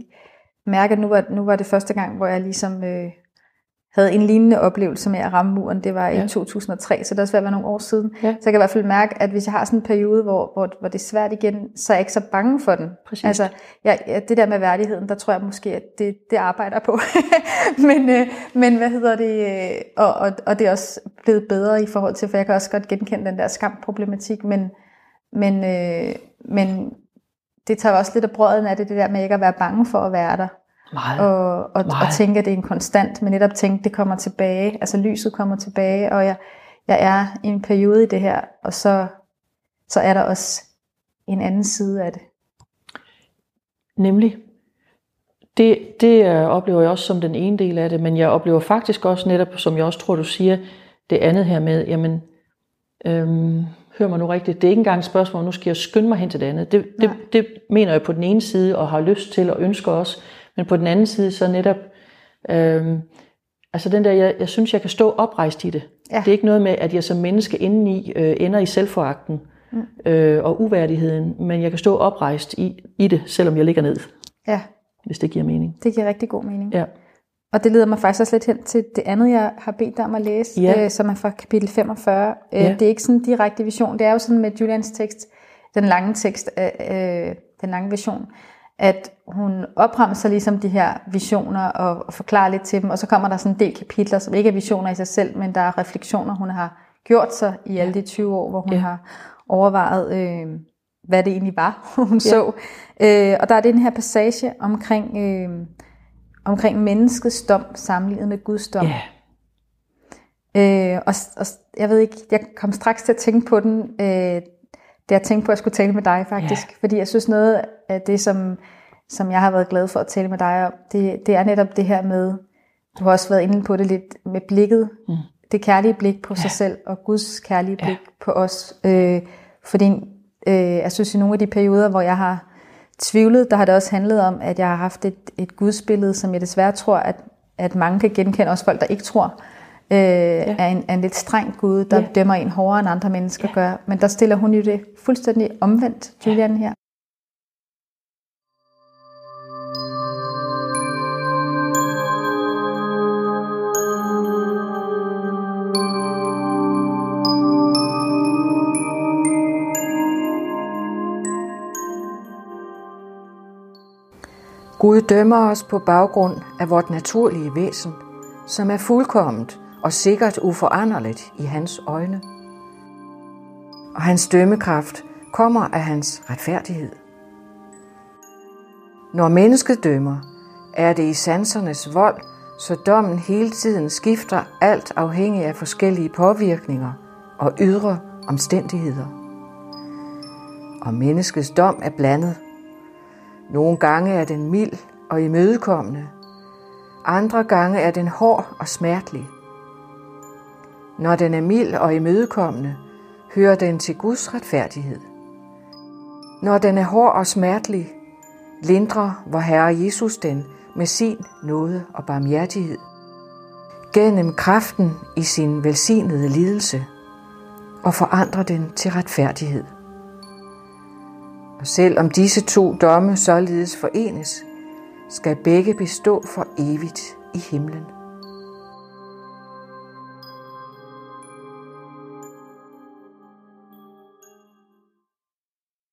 mærke, at nu var, nu var det første gang, hvor jeg ligesom øh, havde en lignende oplevelse med at ramme muren. Det var Ja. i 2003, så det er ved at være nogle år siden. Ja. Så jeg kan i hvert fald mærke, at hvis jeg har sådan en periode, hvor, hvor, hvor det er svært igen, så er jeg ikke så bange for den. Præcis. Altså, jeg, ja, det der med værdigheden, der tror jeg måske, at det, det arbejder på. <laughs> men, øh, men hvad hedder det? Øh, og, og, og det er også blevet bedre i forhold til, for jeg kan også godt genkende den der skamproblematik, men, men, øh, men det tager også lidt af brøden af det, det der med ikke at være bange for at være der. Meget. Og, og, og Meget. tænke, at det er en konstant, men netop tænke, at det kommer tilbage. Altså lyset kommer tilbage, og jeg, jeg er i en periode i det her, og så, så er der også en anden side af det. Nemlig. Det, det øh, oplever jeg også som den ene del af det, men jeg oplever faktisk også netop, som jeg også tror, du siger, det andet her med, jamen, øhm, hør mig nu rigtigt, det er ikke engang et spørgsmål, nu skal jeg skynde mig hen til det andet. Det, det, Nej. det mener jeg på den ene side, og har lyst til og ønsker også, men på den anden side så netop, øhm, altså den der, jeg, jeg synes, jeg kan stå oprejst i det. Ja. Det er ikke noget med, at jeg som menneske indeni øh, ender i selvforagten mm. øh, og uværdigheden, men jeg kan stå oprejst i, i det, selvom jeg ligger ned. Ja. Hvis det giver mening. Det giver rigtig god mening. Ja. Og det leder mig faktisk også lidt hen til det andet, jeg har bedt dig om at læse, ja. øh, som er fra kapitel 45. Øh, ja. Det er ikke sådan en direkte vision. Det er jo sådan med Julians tekst, den lange tekst, øh, øh, den lange vision, at hun opremser ligesom de her visioner og, og forklarer lidt til dem, og så kommer der sådan en del kapitler, som ikke er visioner i sig selv, men der er refleksioner, hun har gjort sig i alle de 20 år, hvor hun ja. har overvejet, øh, hvad det egentlig var, <laughs> hun ja. så. Øh, og der er den her passage omkring, øh, omkring menneskets dom sammenlignet med Guds dom. Ja. Øh, og, og jeg ved ikke, jeg kom straks til at tænke på den, øh, da jeg tænkte på, at jeg skulle tale med dig faktisk. Ja. Fordi jeg synes noget af det, som, som jeg har været glad for at tale med dig om, det, det er netop det her med, du har også været inde på det lidt med blikket, mm. det kærlige blik på ja. sig selv, og Guds kærlige blik ja. på os. Øh, fordi øh, jeg synes, i nogle af de perioder, hvor jeg har tvivlet, der har det også handlet om, at jeg har haft et, et gudsbillede, som jeg desværre tror, at, at mange kan genkende, også folk, der ikke tror, øh, ja. er, en, er en lidt streng Gud, der ja. dømmer en hårdere, end andre mennesker ja. gør. Men der stiller hun jo det fuldstændig omvendt, Julian her. Gud dømmer os på baggrund af vort naturlige væsen, som er fuldkomment og sikkert uforanderligt i hans øjne. Og hans dømmekraft kommer af hans retfærdighed. Når mennesket dømmer, er det i sansernes vold, så dommen hele tiden skifter alt afhængig af forskellige påvirkninger og ydre omstændigheder. Og menneskets dom er blandet – nogle gange er den mild og imødekommende. Andre gange er den hård og smertelig. Når den er mild og imødekommende, hører den til Guds retfærdighed. Når den er hård og smertelig, lindrer vor Herre Jesus den med sin nåde og barmhjertighed. Gennem kraften i sin velsignede lidelse og forandrer den til retfærdighed. Og selvom disse to domme således forenes, skal begge bestå for evigt i himlen.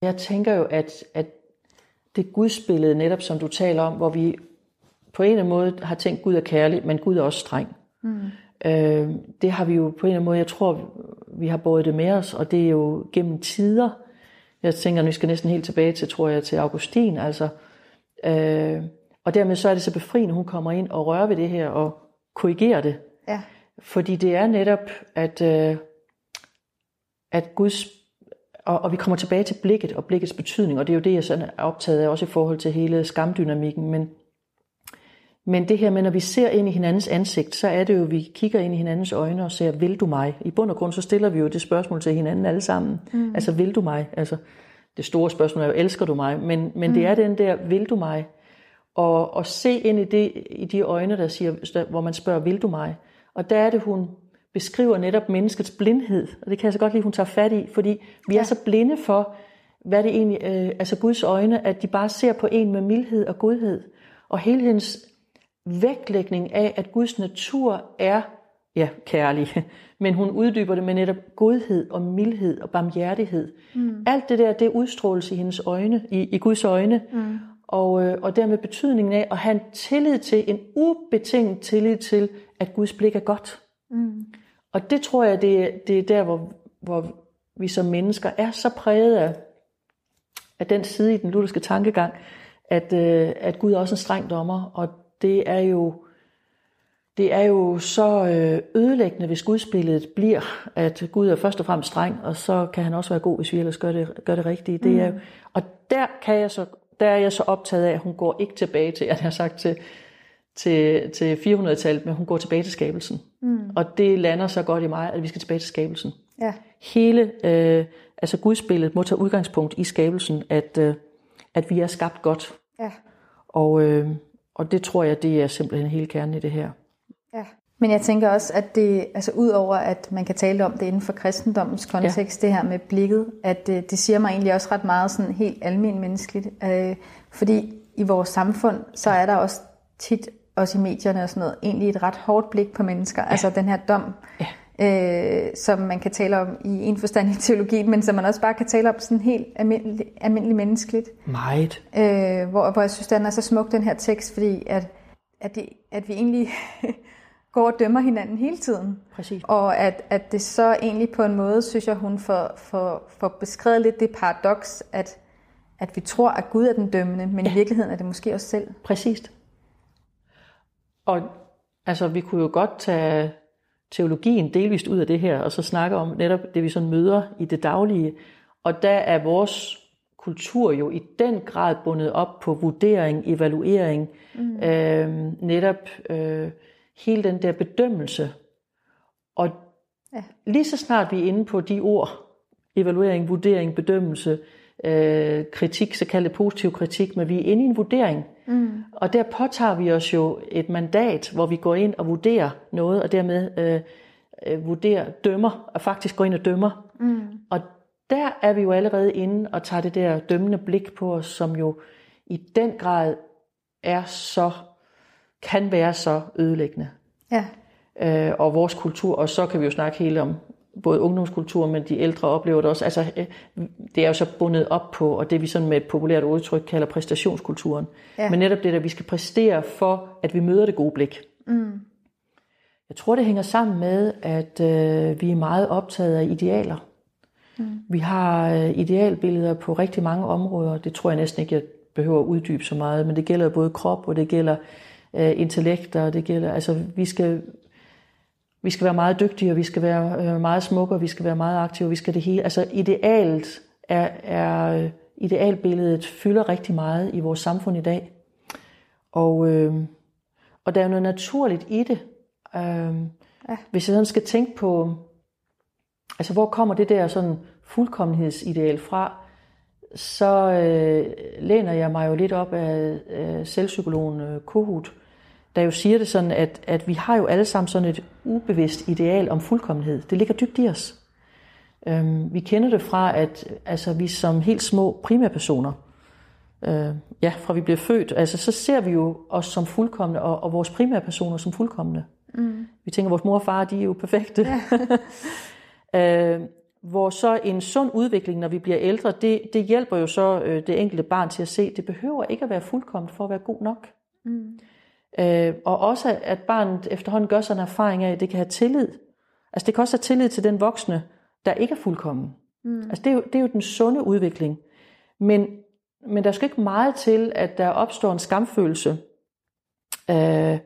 Jeg tænker jo, at, at det gudsbillede, netop som du taler om, hvor vi på en eller anden måde har tænkt, Gud er kærlig, men Gud er også streng. Mm. Øh, det har vi jo på en eller anden måde, jeg tror, vi har båret det med os, og det er jo gennem tider, jeg tænker, at vi skal næsten helt tilbage til, tror jeg, til Augustin. Altså, øh, og dermed så er det så befriende, hun kommer ind og rører ved det her og korrigerer det. Ja. Fordi det er netop, at, øh, at Guds og, og vi kommer tilbage til blikket og blikkets betydning, og det er jo det, jeg sådan er optaget af, også i forhold til hele skamdynamikken. Men, men det her med, når vi ser ind i hinandens ansigt, så er det jo, at vi kigger ind i hinandens øjne og siger, vil du mig? I bund og grund, så stiller vi jo det spørgsmål til hinanden alle sammen. Mm. Altså, vil du mig? Altså, det store spørgsmål er jo, elsker du mig? Men, men mm. det er den der, vil du mig? Og, og se ind i, det, i de øjne, der siger, hvor man spørger, vil du mig? Og der er det, hun beskriver netop menneskets blindhed. Og det kan jeg så godt lide, hun tager fat i, fordi vi ja. er så blinde for, hvad det egentlig, øh, altså Guds øjne, at de bare ser på en med mildhed og godhed. Og hele hendes vægtlægning af, at Guds natur er ja, kærlig, <laughs> men hun uddyber det med netop godhed og mildhed og barmhjertighed. Mm. Alt det der, det udstråles i hendes øjne, i, i Guds øjne, mm. og, øh, og dermed betydningen af at have en tillid til, en ubetinget tillid til, at Guds blik er godt. Mm. Og det tror jeg, det, det er der, hvor, hvor vi som mennesker er så præget af, af den side i den lutherske tankegang, at, øh, at Gud er også en streng dommer, og det er jo det er jo så øh, ødelæggende, hvis gudsbilledet bliver, at Gud er først og fremmest streng, og så kan han også være god, hvis vi ellers gør det, gør det rigtige. Det er, mm. Og der, kan jeg så, der er jeg så optaget af, at hun går ikke tilbage til, at jeg har sagt til, til, til 400-tallet, men hun går tilbage til skabelsen. Mm. Og det lander så godt i mig, at vi skal tilbage til skabelsen. Ja. Hele, øh, altså gudsbilledet må tage udgangspunkt i skabelsen, at, øh, at vi er skabt godt. Ja. Og, øh, og det tror jeg, det er simpelthen hele kernen i det her. Ja. Men jeg tænker også, at det, altså udover at man kan tale om det inden for kristendommens kontekst, ja. det her med blikket, at det, det siger mig egentlig også ret meget sådan helt almen menneskeligt. Øh, fordi i vores samfund, så er der også tit, også i medierne og sådan noget, egentlig et ret hårdt blik på mennesker. Ja. Altså den her dom, ja. Øh, som man kan tale om i en forstand i teologien, men som man også bare kan tale om sådan helt almindelig, almindelig menneskeligt. Meget. Øh, hvor, hvor jeg synes, den er så smuk, den her tekst, fordi at, at, det, at vi egentlig <laughs> går og dømmer hinanden hele tiden. Præcis. Og at, at det så egentlig på en måde, synes jeg, hun får, får, får beskrevet lidt det paradoks, at, at vi tror, at Gud er den dømmende, men ja. i virkeligheden er det måske os selv. Præcis. Og altså, vi kunne jo godt tage teologien delvist ud af det her, og så snakke om netop det, vi sådan møder i det daglige. Og der er vores kultur jo i den grad bundet op på vurdering, evaluering, mm. øh, netop øh, hele den der bedømmelse. Og ja. lige så snart vi er inde på de ord, evaluering, vurdering, bedømmelse, øh, kritik, så kaldet positiv kritik, men vi er inde i en vurdering. Mm. Og der påtager vi os jo et mandat, hvor vi går ind og vurderer noget, og dermed øh, øh, vurderer, dømmer, og faktisk går ind og dømmer. Mm. Og der er vi jo allerede inde og tager det der dømmende blik på os, som jo i den grad er så, kan være så ødelæggende. Ja. Øh, og vores kultur, og så kan vi jo snakke hele om både ungdomskultur, men de ældre oplever det også. Altså, øh, det er jo så bundet op på, og det vi sådan med et populært udtryk kalder præstationskulturen. Ja. Men netop det, at vi skal præstere for, at vi møder det gode blik. Mm. Jeg tror, det hænger sammen med, at øh, vi er meget optaget af idealer. Mm. Vi har øh, idealbilleder på rigtig mange områder. Det tror jeg næsten ikke, jeg behøver at uddybe så meget, men det gælder både krop, og det gælder øh, intellekt, og det gælder, altså vi skal vi skal være meget dygtige, og vi skal være øh, meget smukke, og vi skal være meget aktive, og vi skal det hele. Altså idealt er, er øh, idealbilledet fylder rigtig meget i vores samfund i dag. Og, øh, og der er noget naturligt i det. Øh, ja. Hvis jeg sådan skal tænke på, altså hvor kommer det der sådan fuldkommenhedsideal fra, så øh, læner jeg mig jo lidt op af, af selvpsykologen øh, Kohut, der jo siger det sådan, at, at vi har jo alle sammen sådan et ubevidst ideal om fuldkommenhed. Det ligger dybt i os. Øhm, vi kender det fra, at altså, vi som helt små primærpersoner, øh, ja, fra vi bliver født, altså, så ser vi jo os som fuldkommende, og, og vores primærpersoner som fuldkommende. Mm. Vi tænker, at vores mor og far, de er jo perfekte. Ja. <laughs> øh, hvor så en sund udvikling, når vi bliver ældre, det, det hjælper jo så øh, det enkelte barn til at se, det behøver ikke at være fuldkommet for at være god nok. Mm. Øh, og også, at barnet efterhånden gør sig en erfaring af, at det kan have tillid. Altså det kan også have tillid til den voksne, der ikke er fuldkommen. Mm. Altså det er, jo, det er jo den sunde udvikling. Men, men der skal ikke meget til, at der opstår en skamfølelse, øh,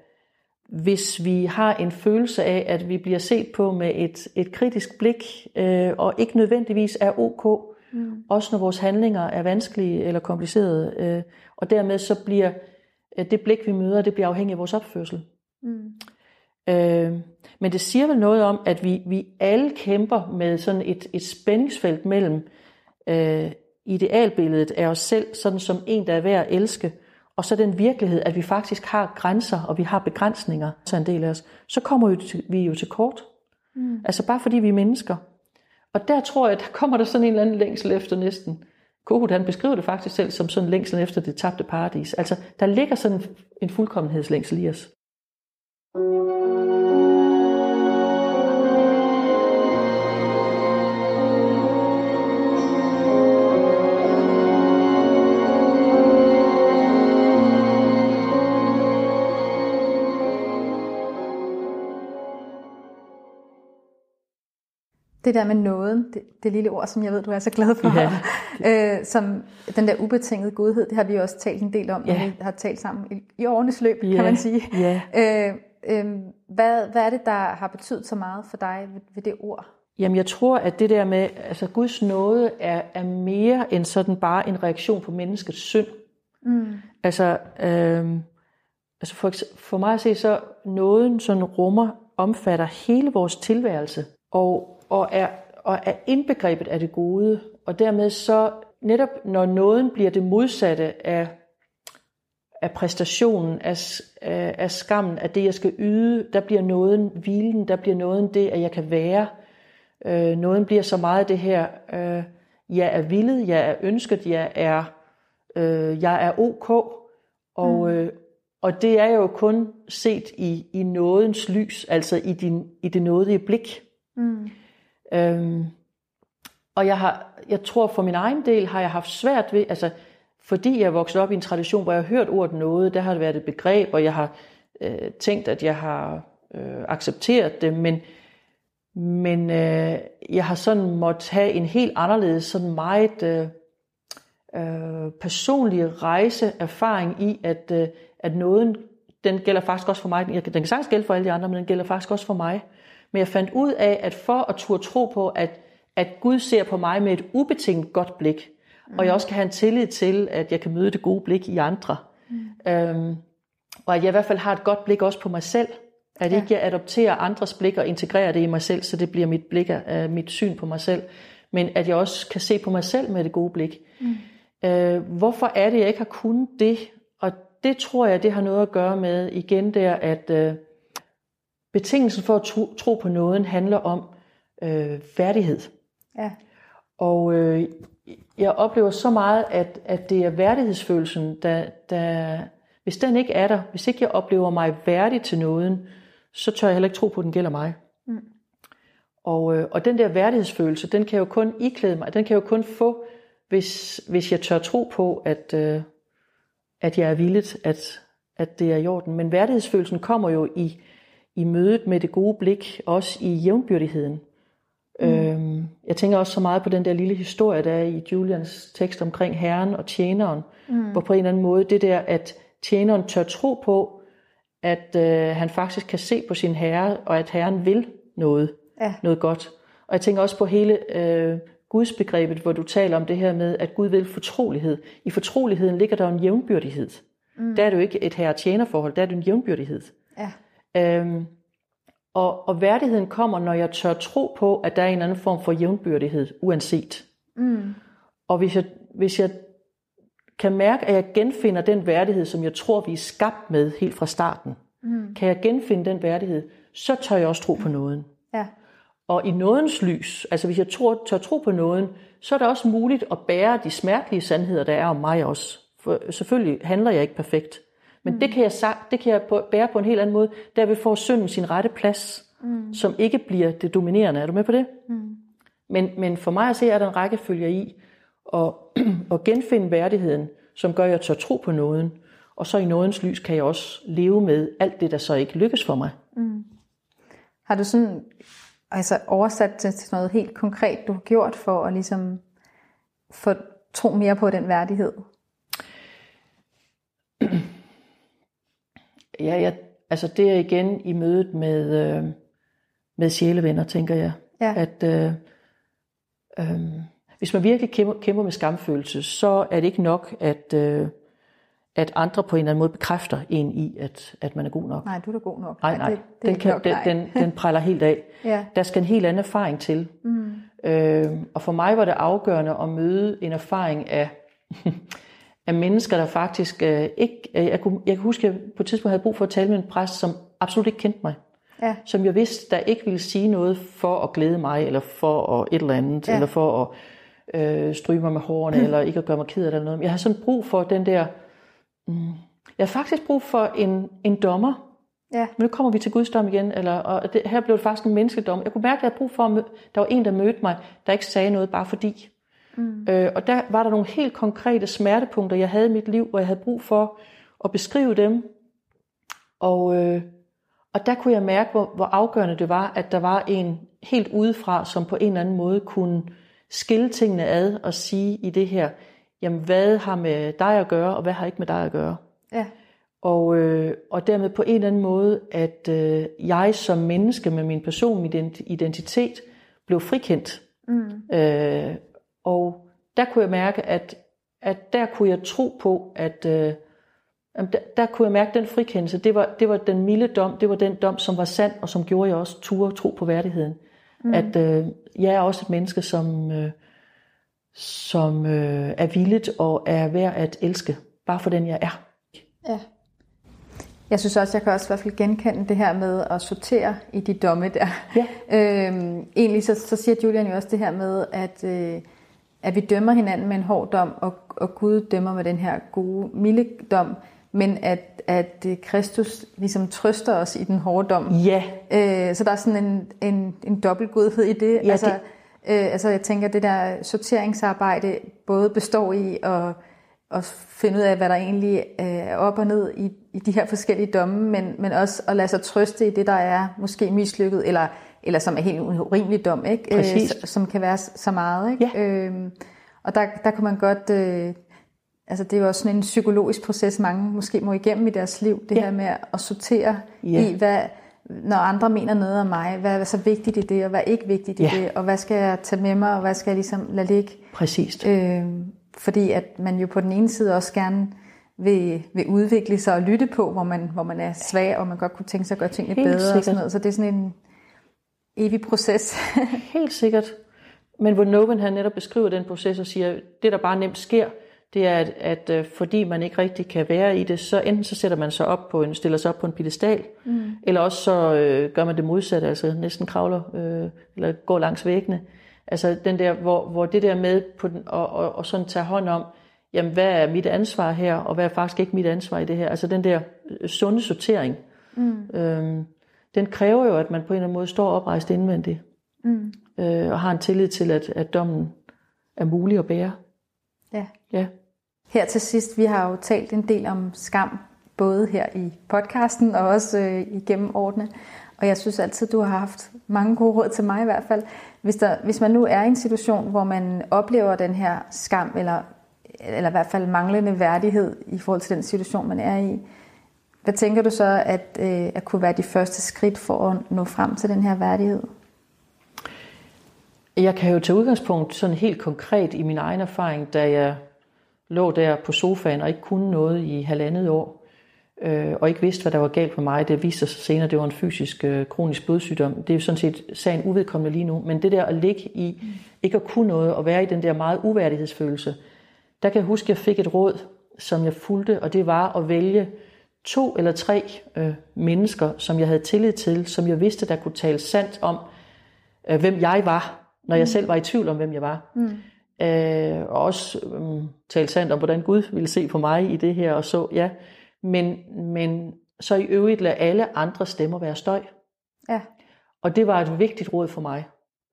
hvis vi har en følelse af, at vi bliver set på med et, et kritisk blik, øh, og ikke nødvendigvis er ok, mm. også når vores handlinger er vanskelige eller komplicerede, øh, og dermed så bliver det blik, vi møder, det bliver afhængigt af vores opførsel. Mm. Øh, men det siger vel noget om, at vi, vi alle kæmper med sådan et, et spændingsfelt mellem øh, idealbilledet af os selv, sådan som en, der er værd at elske, og så den virkelighed, at vi faktisk har grænser, og vi har begrænsninger, så en del af os, så kommer vi jo til kort. Mm. Altså bare fordi vi er mennesker. Og der tror jeg, der kommer der sådan en eller anden længsel efter næsten Kohut han beskriver det faktisk selv som sådan længsel efter det tabte paradis. Altså, der ligger sådan en fuldkommenhedslængsel i os. Det der med nåden, det, det lille ord, som jeg ved, du er så glad for, ja. <laughs> øh, som den der ubetingede godhed, det har vi også talt en del om, ja. når vi har talt sammen i, i årenes løb, ja. kan man sige. Ja. Øh, øh, hvad, hvad er det, der har betydet så meget for dig ved, ved det ord? Jamen jeg tror, at det der med, altså Guds nåde er, er mere end sådan bare en reaktion på menneskets synd. Mm. Altså, øh, altså for, for mig at se, så nåden sådan rummer, omfatter hele vores tilværelse. Og og er, og er indbegrebet af det gode. Og dermed så netop når nåden bliver det modsatte af, af præstationen, af, af, af skammen, af det, jeg skal yde. Der bliver nåden hvilen, der bliver nåden det, at jeg kan være. Øh, nåden bliver så meget det her, øh, jeg er villet, jeg er ønsket, jeg er, øh, jeg er ok. Og, mm. øh, og det er jo kun set i, i nådens lys, altså i, din, i det nådige blik. Mm. Øhm, og jeg, har, jeg tror for min egen del har jeg haft svært ved, altså fordi jeg er vokset op i en tradition, hvor jeg har hørt ordet noget, der har det været et begreb, og jeg har øh, tænkt, at jeg har øh, accepteret det, men, men øh, jeg har sådan måtte have en helt anderledes, sådan meget øh, øh, personlig rejseerfaring i, at, øh, at noget, den gælder faktisk også for mig, den kan sagtens gælde for alle de andre, men den gælder faktisk også for mig. Men jeg fandt ud af, at for at turde tro på, at, at Gud ser på mig med et ubetinget godt blik, mm. og jeg også kan have en tillid til, at jeg kan møde det gode blik i andre, mm. øhm, og at jeg i hvert fald har et godt blik også på mig selv, at ja. ikke jeg adopterer andres blik og integrerer det i mig selv, så det bliver mit, blik, uh, mit syn på mig selv, men at jeg også kan se på mig selv med det gode blik. Mm. Øh, hvorfor er det, jeg ikke har kunnet det? Og det tror jeg, det har noget at gøre med igen der, at øh, betingelsen for at tro, tro på noget handler om øh, færdighed. Ja. Og øh, jeg oplever så meget, at, at det er værdighedsfølelsen, der, der, hvis den ikke er der, hvis ikke jeg oplever mig værdig til noget, så tør jeg heller ikke tro på, at den gælder mig. Mm. Og, øh, og den der værdighedsfølelse, den kan jeg jo kun iklæde mig, den kan jeg jo kun få, hvis, hvis jeg tør tro på, at, øh, at jeg er villigt, at, at det er i orden. Men værdighedsfølelsen kommer jo i, i mødet med det gode blik, også i jævnbyrdigheden. Mm. Øhm, jeg tænker også så meget på den der lille historie, der er i Julians tekst omkring herren og tjeneren, mm. hvor på en eller anden måde det der, at tjeneren tør tro på, at øh, han faktisk kan se på sin herre, og at herren vil noget, ja. noget godt. Og jeg tænker også på hele øh, Guds begrebet, hvor du taler om det her med, at Gud vil fortrolighed. I fortroligheden ligger der en jævnbyrdighed. Mm. Der er det jo ikke et herre-tjener-forhold, der er det en jævnbyrdighed. Ja. Øhm, og, og værdigheden kommer, når jeg tør tro på, at der er en anden form for jævnbyrdighed, uanset. Mm. Og hvis jeg, hvis jeg kan mærke, at jeg genfinder den værdighed, som jeg tror, vi er skabt med helt fra starten, mm. kan jeg genfinde den værdighed, så tør jeg også tro på nåden. Ja. Og i nådens lys, altså hvis jeg tror, tør tro på nåden, så er det også muligt at bære de smertelige sandheder, der er om mig også. For selvfølgelig handler jeg ikke perfekt. Men mm. det kan jeg det kan jeg bære på en helt anden måde. Derved får synden sin rette plads, mm. som ikke bliver det dominerende. Er du med på det? Mm. Men, men for mig at se, er der en rækkefølge i at, <clears throat> at genfinde værdigheden, som gør, at jeg tør tro på nåden. Og så i nådens lys kan jeg også leve med alt det, der så ikke lykkes for mig. Mm. Har du sådan altså oversat til, til noget helt konkret, du har gjort for at ligesom få tro mere på den værdighed? Ja, jeg, altså det er igen i mødet med, øh, med sjælevenner, tænker jeg. Ja. At øh, øh, hvis man virkelig kæmper, kæmper med skamfølelse, så er det ikke nok, at, øh, at andre på en eller anden måde bekræfter en i, at, at man er god nok. Nej, du er da god nok. Nej, nej. Det, det den, kan, nok, den, den, den præller helt af. <laughs> ja. Der skal en helt anden erfaring til. Mm. Øh, og for mig var det afgørende at møde en erfaring af, <laughs> af mennesker, der faktisk øh, ikke... Øh, jeg, kunne, jeg kan huske, at jeg på et tidspunkt havde brug for at tale med en præst, som absolut ikke kendte mig. Ja. Som jeg vidste, der ikke ville sige noget for at glæde mig, eller for at et eller andet, ja. eller for at øh, stryge mig med hårene, mm. <clears throat> eller ikke at gøre mig ked af det eller noget. Jeg har sådan brug for den der Mm. Jeg har faktisk brug for en, en dommer. Ja. Men nu kommer vi til Guds dom igen. Eller, og det, her blev det faktisk en menneskedom. Jeg kunne mærke, at jeg havde brug for, at der var en, der mødte mig, der ikke sagde noget bare fordi. Mm. Øh, og der var der nogle helt konkrete smertepunkter, jeg havde i mit liv, hvor jeg havde brug for at beskrive dem. Og, øh, og der kunne jeg mærke, hvor, hvor afgørende det var, at der var en helt udefra, som på en eller anden måde kunne skille tingene ad og sige i det her, jamen hvad har med dig at gøre, og hvad har ikke med dig at gøre. Ja. Og, øh, og dermed på en eller anden måde, at øh, jeg som menneske med min personlige identitet blev frikendt. Mm. Øh, og der kunne jeg mærke, at, at der kunne jeg tro på, at øh, der, der kunne jeg mærke den frikendelse. Det var, det var den milde dom, det var den dom, som var sand, og som gjorde jeg også turde tro på værdigheden. Mm. At øh, jeg er også et menneske, som... Øh, som øh, er villigt og er værd at elske, bare for den jeg er. Ja. Jeg synes også, jeg kan også i hvert fald genkende det her med at sortere i de domme der. Ja. <laughs> øhm, egentlig så, så siger Julian jo også det her med, at, øh, at vi dømmer hinanden med en hård dom, og, og Gud dømmer med den her gode, milde dom, men at, at øh, Kristus ligesom trøster os i den hårde dom. Ja. Øh, så der er sådan en, en, en dobbeltgodhed i det. Ja, altså, det- Øh, altså jeg tænker, det der sorteringsarbejde både består i at, at finde ud af, hvad der egentlig øh, er op og ned i, i de her forskellige domme, men, men også at lade sig trøste i det, der er måske mislykket, eller, eller som er helt urimelig dom, ikke? Præcis. Øh, som kan være så meget. Ikke? Ja. Øhm, og der, der kan man godt... Øh, altså det er jo også sådan en psykologisk proces, mange måske må igennem i deres liv, det Ja. her med at sortere Ja. i, hvad, når andre mener noget om mig, hvad er så vigtigt i det, og hvad er ikke vigtigt i Ja. det, og hvad skal jeg tage med mig, og hvad skal jeg ligesom lade ligge. Præcist. Øh, fordi at man jo på den ene side også gerne vil, vil udvikle sig og lytte på, hvor man, hvor man er svag, og man godt kunne tænke sig at gøre tingene Helt bedre. Og sikkert. sådan noget. Så det er sådan en evig proces. <laughs> Helt sikkert. Men hvor Noven han netop beskriver den proces og siger, det der bare nemt sker, det er, at, at øh, fordi man ikke rigtig kan være i det, så enten så sætter man sig op på en, stiller sig op på en pedestal, mm. eller også så øh, gør man det modsatte, altså næsten kravler, øh, eller går langs væggene. Altså den der, hvor, hvor det der med på den, og, og, og sådan tage hånd om, jamen hvad er mit ansvar her, og hvad er faktisk ikke mit ansvar i det her. Altså den der øh, sunde sortering, mm. øhm, den kræver jo, at man på en eller anden måde står oprejst indvendigt mm. øh, og har en tillid til, at, at dommen er mulig at bære. ja. Ja. Her til sidst, vi har jo talt en del om skam, både her i podcasten og også øh, igennem årene. Og jeg synes altid, du har haft mange gode råd til mig i hvert fald. Hvis, der, hvis man nu er i en situation, hvor man oplever den her skam, eller, eller i hvert fald manglende værdighed i forhold til den situation, man er i, hvad tænker du så, at, øh, at kunne være de første skridt for at nå frem til den her værdighed? Jeg kan jo tage udgangspunkt sådan helt konkret i min egen erfaring, da jeg lå der på sofaen og ikke kunne noget i halvandet år, øh, og ikke vidste, hvad der var galt med mig. Det viste sig senere, at det var en fysisk øh, kronisk blodsygdom. Det er jo sådan set sagen uvedkommende lige nu. Men det der at ligge i, ikke at kunne noget, og være i den der meget uværdighedsfølelse, der kan jeg huske, at jeg fik et råd, som jeg fulgte, og det var at vælge to eller tre øh, mennesker, som jeg havde tillid til, som jeg vidste, der kunne tale sandt om, øh, hvem jeg var, når jeg selv var i tvivl om, hvem jeg var. Mm. Øh, og også øh, tale sandt om, hvordan Gud ville se på mig i det her, og så, ja. Men, men så i øvrigt lade alle andre stemmer være støj. Ja. Og det var et vigtigt råd for mig.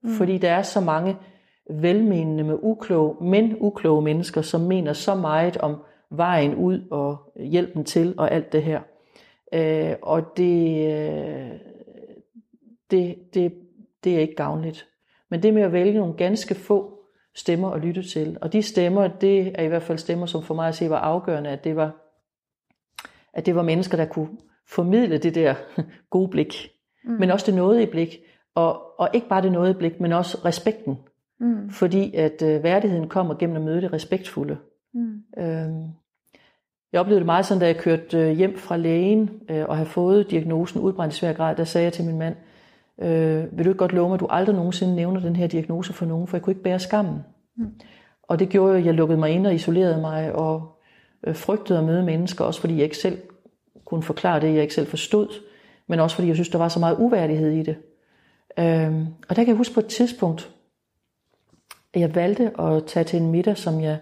Mm. Fordi der er så mange velmenende med ukloge, men ukloge mennesker, som mener så meget om vejen ud og hjælpen til og alt det her. Øh, og det, øh, det, det, det er ikke gavnligt. Men det med at vælge nogle ganske få stemmer at lytte til, og de stemmer, det er i hvert fald stemmer, som for mig at se var afgørende, at det var, at det var mennesker, der kunne formidle det der <laughs> gode blik, mm. men også det nåede blik, og, og ikke bare det nåede blik, men også respekten. Mm. Fordi at øh, værdigheden kommer gennem at møde det respektfulde. Mm. Øhm, jeg oplevede det meget sådan, da jeg kørte øh, hjem fra lægen øh, og havde fået diagnosen udbrændt i svær grad, der sagde jeg til min mand, øh, vil du ikke godt love mig, at du aldrig nogensinde nævner den her diagnose for nogen, for jeg kunne ikke bære skammen. Mm. Og det gjorde jo, at jeg lukkede mig ind og isolerede mig og øh, frygtede at møde mennesker, også fordi jeg ikke selv kunne forklare det, jeg ikke selv forstod, men også fordi jeg synes, der var så meget uværdighed i det. Øhm, og der kan jeg huske på et tidspunkt, at jeg valgte at tage til en middag, som jeg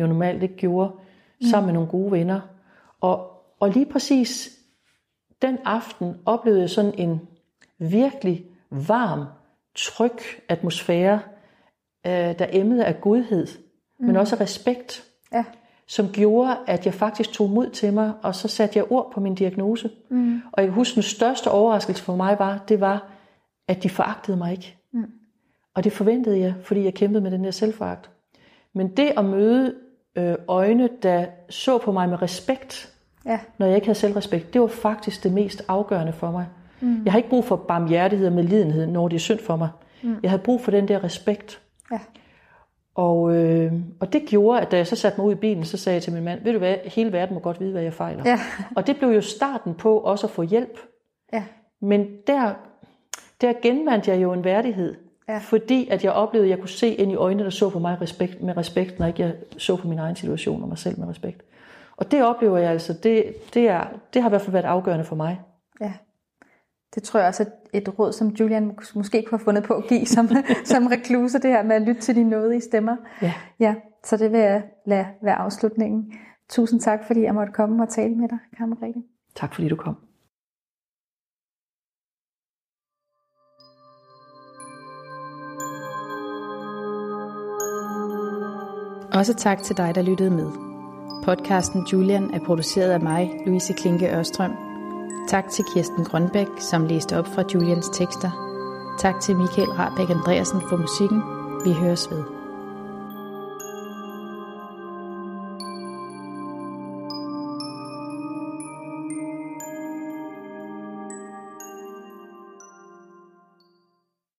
jo normalt ikke gjorde, mm. sammen med nogle gode venner. Og, og lige præcis den aften oplevede jeg sådan en virkelig varm, tryg atmosfære, øh, der emmede af godhed, mm. men også af respekt, Ja. som gjorde, at jeg faktisk tog mod til mig, og så satte jeg ord på min diagnose. Mm. Og jeg kan huske, den største overraskelse for mig var, det var, at de foragtede mig ikke. Mm. Og det forventede jeg, fordi jeg kæmpede med den der selvforagt. Men det at møde øh, øjne, der så på mig med respekt, Ja. når jeg ikke havde selvrespekt, det var faktisk det mest afgørende for mig. Mm. Jeg har ikke brug for barmhjertighed og medlidenhed, når det er synd for mig. Mm. Jeg havde brug for den der respekt. Ja. Og, øh, og det gjorde, at da jeg så satte mig ud i bilen, så sagde jeg til min mand, ved du hvad, hele verden må godt vide, hvad jeg fejler. Ja. Og det blev jo starten på også at få hjælp. Ja. Men der, der genvandt jeg jo en værdighed. Ja. Fordi at jeg oplevede, at jeg kunne se ind i øjnene, der så på mig respekt, med respekt, når ikke jeg så på min egen situation og mig selv med respekt. Og det oplever jeg altså, det, det, er, det har i hvert fald været afgørende for mig. Ja. Det tror jeg også er et råd, som Julian måske kunne have fundet på at give som, <laughs> som rekluse, det her med at lytte til de nådige stemmer. Ja. ja. Så det vil jeg lade være afslutningen. Tusind tak, fordi jeg måtte komme og tale med dig, Karen Tak fordi du kom. Også tak til dig, der lyttede med. Podcasten Julian er produceret af mig, Louise Klinke Ørstrøm. Tak til Kirsten Grønbæk, som læste op fra Julians tekster. Tak til Michael Rabeck Andreasen for musikken. Vi høres ved.